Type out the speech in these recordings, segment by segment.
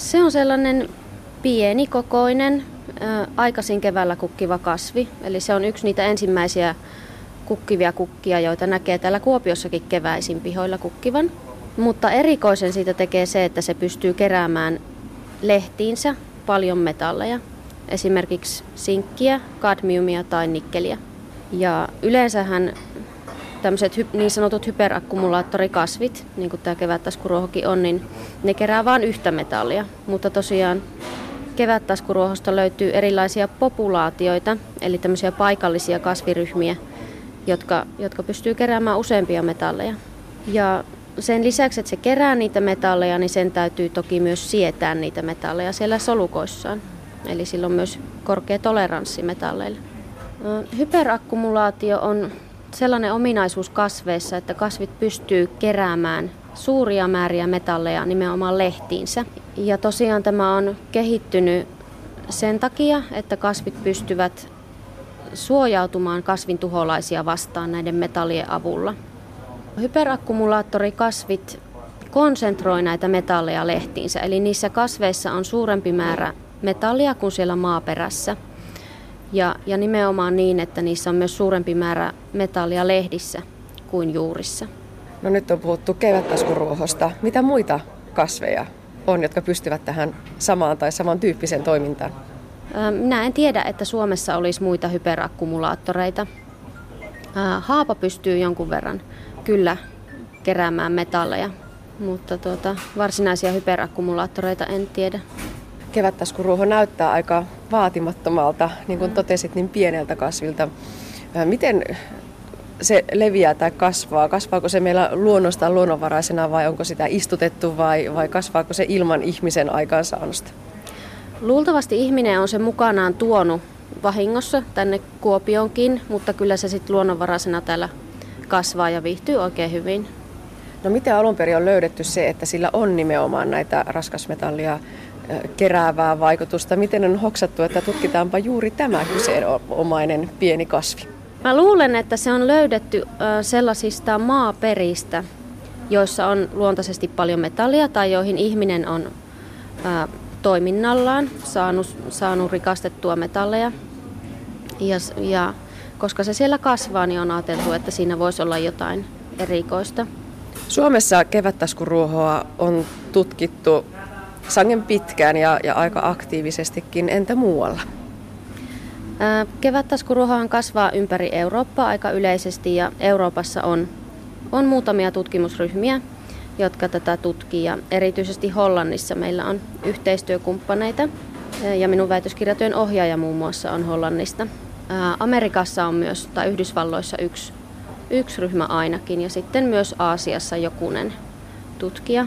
Se on sellainen pienikokoinen, aikaisin keväällä kukkiva kasvi. Eli se on yksi niitä ensimmäisiä kukkivia kukkia, joita näkee täällä Kuopiossakin keväisin pihoilla kukkivan. Mutta erikoisen siitä tekee se, että se pystyy keräämään lehtiinsä paljon metalleja. Esimerkiksi sinkkiä, kadmiumia tai nikkeliä. Ja yleensähän tämmöiset niin sanotut hyperakkumulaattorikasvit, niin kuin tämä kevättaskuruohokin on, niin ne kerää vain yhtä metallia. Mutta tosiaan kevättaskuruohosta löytyy erilaisia populaatioita, eli tämmöisiä paikallisia kasviryhmiä, jotka, jotka pystyy keräämään useampia metalleja. Ja sen lisäksi, että se kerää niitä metalleja, niin sen täytyy toki myös sietää niitä metalleja siellä solukoissaan. Eli sillä on myös korkea toleranssi metalleille. Hyperakkumulaatio on sellainen ominaisuus kasveissa, että kasvit pystyy keräämään suuria määriä metalleja nimenomaan lehtiinsä. Ja tosiaan tämä on kehittynyt sen takia, että kasvit pystyvät suojautumaan kasvin tuholaisia vastaan näiden metallien avulla. Hyperakkumulaattorikasvit konsentroi näitä metalleja lehtiinsä, eli niissä kasveissa on suurempi määrä metallia kuin siellä maaperässä. Ja, ja nimenomaan niin, että niissä on myös suurempi määrä metallia lehdissä kuin juurissa. No nyt on puhuttu kevättaskuruohosta. Mitä muita kasveja on, jotka pystyvät tähän samaan tai samantyyppiseen toimintaan? Minä en tiedä, että Suomessa olisi muita hyperakkumulaattoreita. Haapa pystyy jonkun verran kyllä keräämään metalleja, mutta tuota, varsinaisia hyperakkumulaattoreita en tiedä. Kevättaskuruoho näyttää aika vaatimattomalta, niin kuin totesit, niin pieneltä kasvilta. Miten se leviää tai kasvaa? Kasvaako se meillä luonnostaan luonnonvaraisena vai onko sitä istutettu vai, vai kasvaako se ilman ihmisen aikaansaannosta? Luultavasti ihminen on se mukanaan tuonut vahingossa tänne Kuopionkin, mutta kyllä se sitten luonnonvaraisena täällä kasvaa ja viihtyy oikein hyvin. No miten alun perin on löydetty se, että sillä on nimenomaan näitä raskasmetallia keräävää vaikutusta? Miten on hoksattu, että tutkitaanpa juuri tämä kyseenomainen pieni kasvi? Mä luulen, että se on löydetty sellaisista maaperistä, joissa on luontaisesti paljon metallia tai joihin ihminen on toiminnallaan saanut, saanut rikastettua metalleja. Ja, ja koska se siellä kasvaa, niin on ajateltu, että siinä voisi olla jotain erikoista. Suomessa kevättaskuruohoa on tutkittu sangen pitkään ja, ja aika aktiivisestikin. Entä muualla? Kevättaskuruohohan kasvaa ympäri Eurooppaa aika yleisesti ja Euroopassa on, on muutamia tutkimusryhmiä, jotka tätä tutkii. Ja erityisesti Hollannissa meillä on yhteistyökumppaneita ja minun väitöskirjatyön ohjaaja muun muassa on Hollannista. Amerikassa on myös, tai Yhdysvalloissa yksi, yksi ryhmä ainakin, ja sitten myös Aasiassa jokunen tutkija.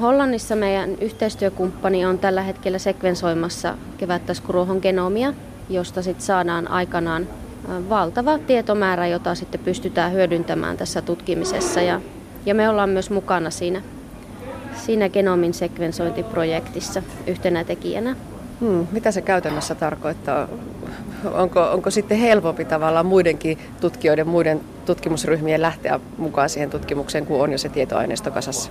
Hollannissa meidän yhteistyökumppani on tällä hetkellä sekvensoimassa kevättäskuruohon genomia, josta sitten saadaan aikanaan valtava tietomäärä, jota sitten pystytään hyödyntämään tässä tutkimisessa. Ja, ja me ollaan myös mukana siinä, siinä genomin sekvensointiprojektissa yhtenä tekijänä. Hmm, mitä se käytännössä tarkoittaa? Onko, onko sitten helpompi tavallaan muidenkin tutkijoiden, muiden tutkimusryhmien lähteä mukaan siihen tutkimukseen, kun on jo se tietoaineisto kasassa?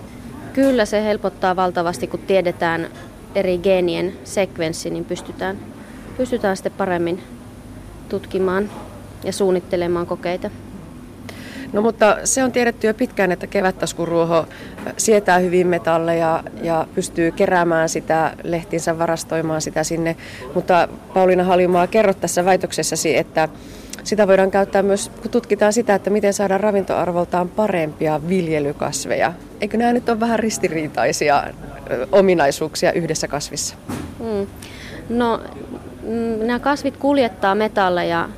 Kyllä se helpottaa valtavasti, kun tiedetään eri geenien sekvenssi, niin pystytään, pystytään sitten paremmin tutkimaan ja suunnittelemaan kokeita. No mutta se on tiedetty jo pitkään, että kevättaskuruoho sietää hyvin metalleja ja pystyy keräämään sitä lehtinsä, varastoimaan sitä sinne. Mutta Pauliina Haljumaa, kerro tässä väitöksessäsi, että sitä voidaan käyttää myös, kun tutkitaan sitä, että miten saadaan ravintoarvoltaan parempia viljelykasveja. Eikö nämä nyt ole vähän ristiriitaisia ominaisuuksia yhdessä kasvissa? Hmm. No, mm, nämä kasvit kuljettaa metalleja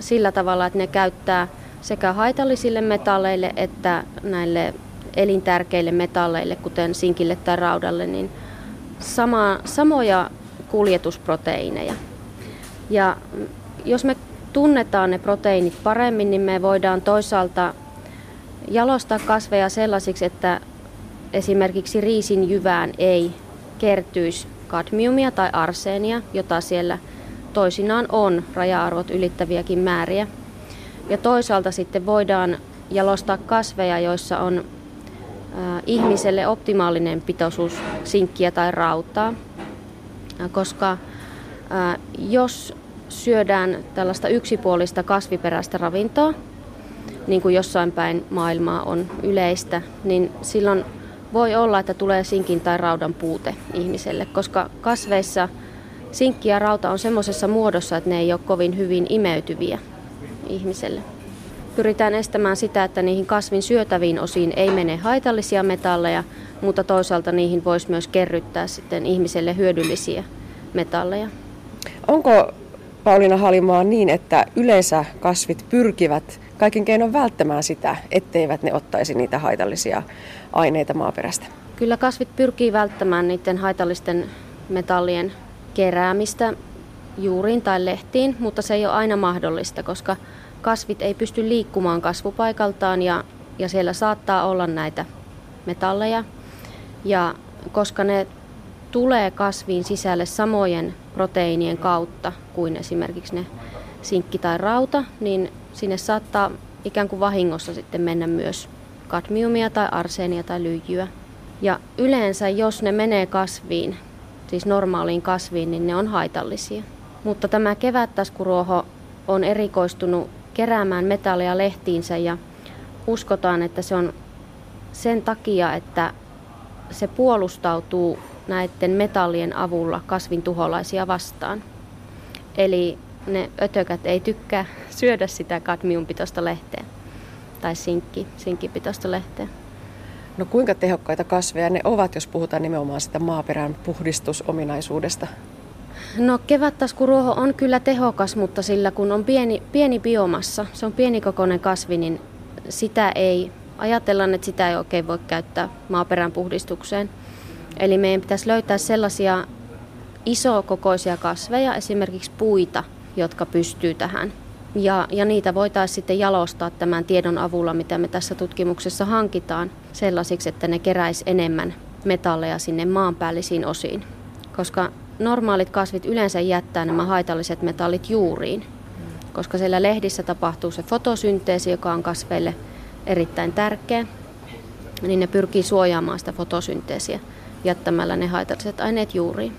sillä tavalla, että ne käyttää sekä haitallisille metalleille että näille elintärkeille metalleille, kuten sinkille tai raudalle, niin sama, samoja kuljetusproteiineja. Ja jos me tunnetaan ne proteiinit paremmin, niin me voidaan toisaalta jalostaa kasveja sellaisiksi, että esimerkiksi riisin jyvään ei kertyisi kadmiumia tai arseenia, jota siellä toisinaan on raja-arvot ylittäviäkin määriä. Ja toisaalta sitten voidaan jalostaa kasveja, joissa on ihmiselle optimaalinen pitoisuus sinkkiä tai rautaa, koska jos syödään tällaista yksipuolista kasviperäistä ravintoa, niin kuin jossain päin maailmaa on yleistä, niin silloin voi olla, että tulee sinkin tai raudan puute ihmiselle, koska kasveissa sinkki ja rauta on semmoisessa muodossa, että ne ei ole kovin hyvin imeytyviä ihmiselle. Pyritään estämään sitä, että niihin kasvin syötäviin osiin ei mene haitallisia metalleja, mutta toisaalta niihin voisi myös kerryttää sitten ihmiselle hyödyllisiä metalleja. Onko Pauliina Halimaa niin, että yleensä kasvit pyrkivät kaikin keinon välttämään sitä, etteivät ne ottaisi niitä haitallisia aineita maaperästä? Kyllä kasvit pyrkii välttämään niiden haitallisten metallien keräämistä juuriin tai lehtiin, mutta se ei ole aina mahdollista, koska kasvit ei pysty liikkumaan kasvupaikaltaan ja, ja siellä saattaa olla näitä metalleja. Ja koska ne tulee kasviin sisälle samojen proteiinien kautta kuin esimerkiksi ne sinkki tai rauta, niin sinne saattaa ikään kuin vahingossa sitten mennä myös kadmiumia tai arseenia tai lyijyä. Ja yleensä jos ne menee kasviin, siis normaaliin kasviin, niin ne on haitallisia. Mutta tämä kevättaskuruoho on erikoistunut keräämään metallia lehtiinsä ja uskotaan, että se on sen takia, että se puolustautuu näiden metallien avulla kasvin tuholaisia vastaan. Eli ne ötökät ei tykkää syödä sitä kadmiumpitoista lehteä tai sinkki, sinkkipitoista lehteä. No kuinka tehokkaita kasveja ne ovat, jos puhutaan nimenomaan sitä maaperän puhdistusominaisuudesta? No kevättaskuruoho on kyllä tehokas, mutta sillä kun on pieni, pieni biomassa, se on pienikokoinen kasvi, niin sitä ei, ajatellaan, että sitä ei oikein voi käyttää maaperän puhdistukseen. Eli meidän pitäisi löytää sellaisia isokokoisia kasveja, esimerkiksi puita, jotka pystyy tähän. Ja, ja niitä voitaisiin sitten jalostaa tämän tiedon avulla, mitä me tässä tutkimuksessa hankitaan, sellaisiksi, että ne keräisi enemmän metalleja sinne maanpäällisiin osiin. Koska normaalit kasvit yleensä jättää nämä haitalliset metallit juuriin, koska siellä lehdissä tapahtuu se fotosynteesi, joka on kasveille erittäin tärkeä, niin ne pyrkii suojaamaan sitä fotosynteesiä jättämällä ne haitalliset aineet juuriin.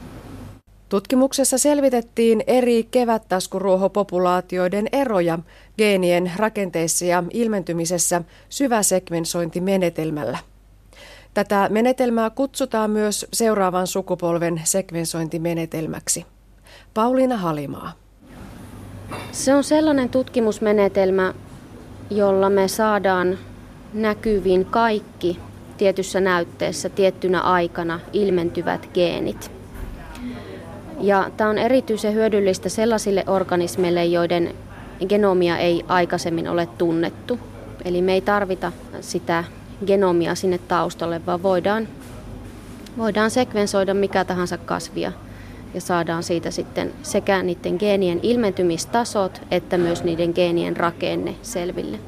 Tutkimuksessa selvitettiin eri kevättaskuruohopopulaatioiden eroja geenien rakenteissa ja ilmentymisessä syväsekvensointimenetelmällä. Tätä menetelmää kutsutaan myös seuraavan sukupolven sekvensointimenetelmäksi. Pauliina Halimaa. Se on sellainen tutkimusmenetelmä, jolla me saadaan näkyviin kaikki tietyssä näytteessä tiettynä aikana ilmentyvät geenit. Ja tämä on erityisen hyödyllistä sellaisille organismeille, joiden genomia ei aikaisemmin ole tunnettu. Eli me ei tarvita sitä genomia sinne taustalle, vaan voidaan, voidaan sekvensoida mikä tahansa kasvia ja saadaan siitä sitten sekä niiden geenien ilmentymistasot että myös niiden geenien rakenne selville.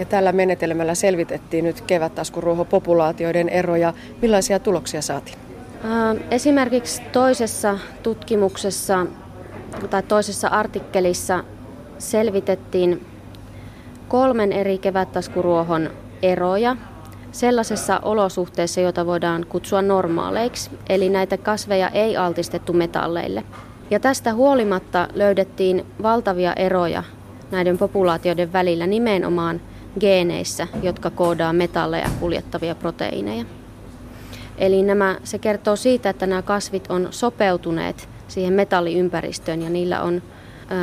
Ja tällä menetelmällä selvitettiin nyt kevättaskuruohopopulaatioiden eroja. Millaisia tuloksia saatiin? Esimerkiksi toisessa tutkimuksessa tai toisessa artikkelissa selvitettiin kolmen eri kevättaskuruohon eroja sellaisessa olosuhteessa, jota voidaan kutsua normaaleiksi, eli näitä kasveja ei altistettu metalleille. Ja tästä huolimatta löydettiin valtavia eroja näiden populaatioiden välillä nimenomaan geeneissä, jotka koodaa metalleja kuljettavia proteiineja. Eli nämä, se kertoo siitä, että nämä kasvit on sopeutuneet siihen metalliympäristöön ja niillä on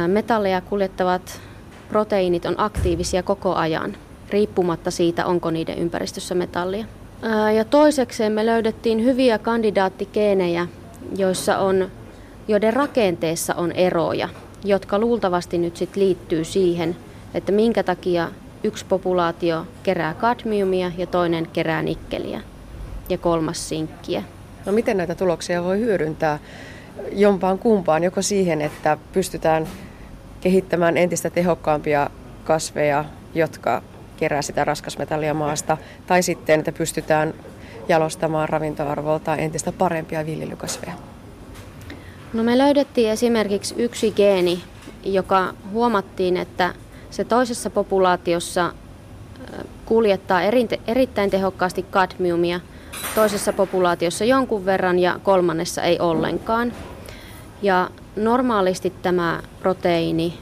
metalleja kuljettavat proteiinit on aktiivisia koko ajan, riippumatta siitä, onko niiden ympäristössä metallia. Ja toisekseen me löydettiin hyviä kandidaattikeenejä, joissa on, joiden rakenteessa on eroja, jotka luultavasti nyt sit liittyy siihen, että minkä takia yksi populaatio kerää kadmiumia ja toinen kerää nikkeliä ja kolmas sinkkiä. No miten näitä tuloksia voi hyödyntää jompaan kumpaan, joko siihen, että pystytään kehittämään entistä tehokkaampia kasveja, jotka kerää sitä raskasmetallia maasta, tai sitten, että pystytään jalostamaan ravintoarvolta entistä parempia viljelykasveja? No me löydettiin esimerkiksi yksi geeni, joka huomattiin, että se toisessa populaatiossa kuljettaa erittäin tehokkaasti kadmiumia, toisessa populaatiossa jonkun verran ja kolmannessa ei ollenkaan. Ja normaalisti tämä proteiini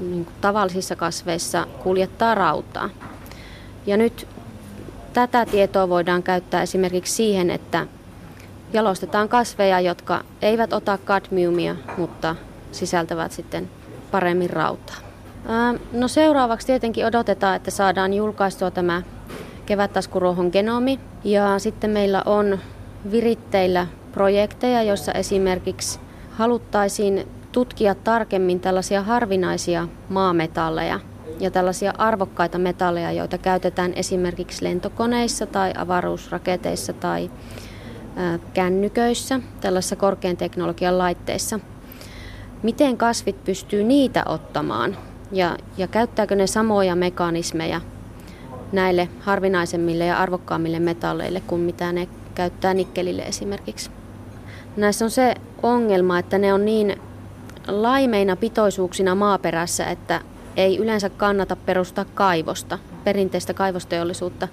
niin tavallisissa kasveissa kuljettaa rautaa. Ja nyt tätä tietoa voidaan käyttää esimerkiksi siihen, että jalostetaan kasveja, jotka eivät ota kadmiumia, mutta sisältävät sitten paremmin rautaa. No seuraavaksi tietenkin odotetaan, että saadaan julkaistua tämä kevättaskuruohon genomi. Ja sitten meillä on viritteillä projekteja, joissa esimerkiksi haluttaisiin tutkia tarkemmin tällaisia harvinaisia maametalleja ja tällaisia arvokkaita metalleja, joita käytetään esimerkiksi lentokoneissa tai avaruusraketeissa tai kännyköissä, tällaisissa korkean teknologian laitteissa. Miten kasvit pystyy niitä ottamaan ja, ja käyttääkö ne samoja mekanismeja näille harvinaisemmille ja arvokkaammille metalleille kuin mitä ne käyttää nikkelille esimerkiksi. Näissä on se ongelma, että ne on niin laimeina pitoisuuksina maaperässä, että ei yleensä kannata perustaa kaivosta, perinteistä kaivosteollisuutta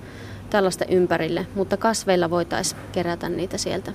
tällaista ympärille, mutta kasveilla voitaisiin kerätä niitä sieltä.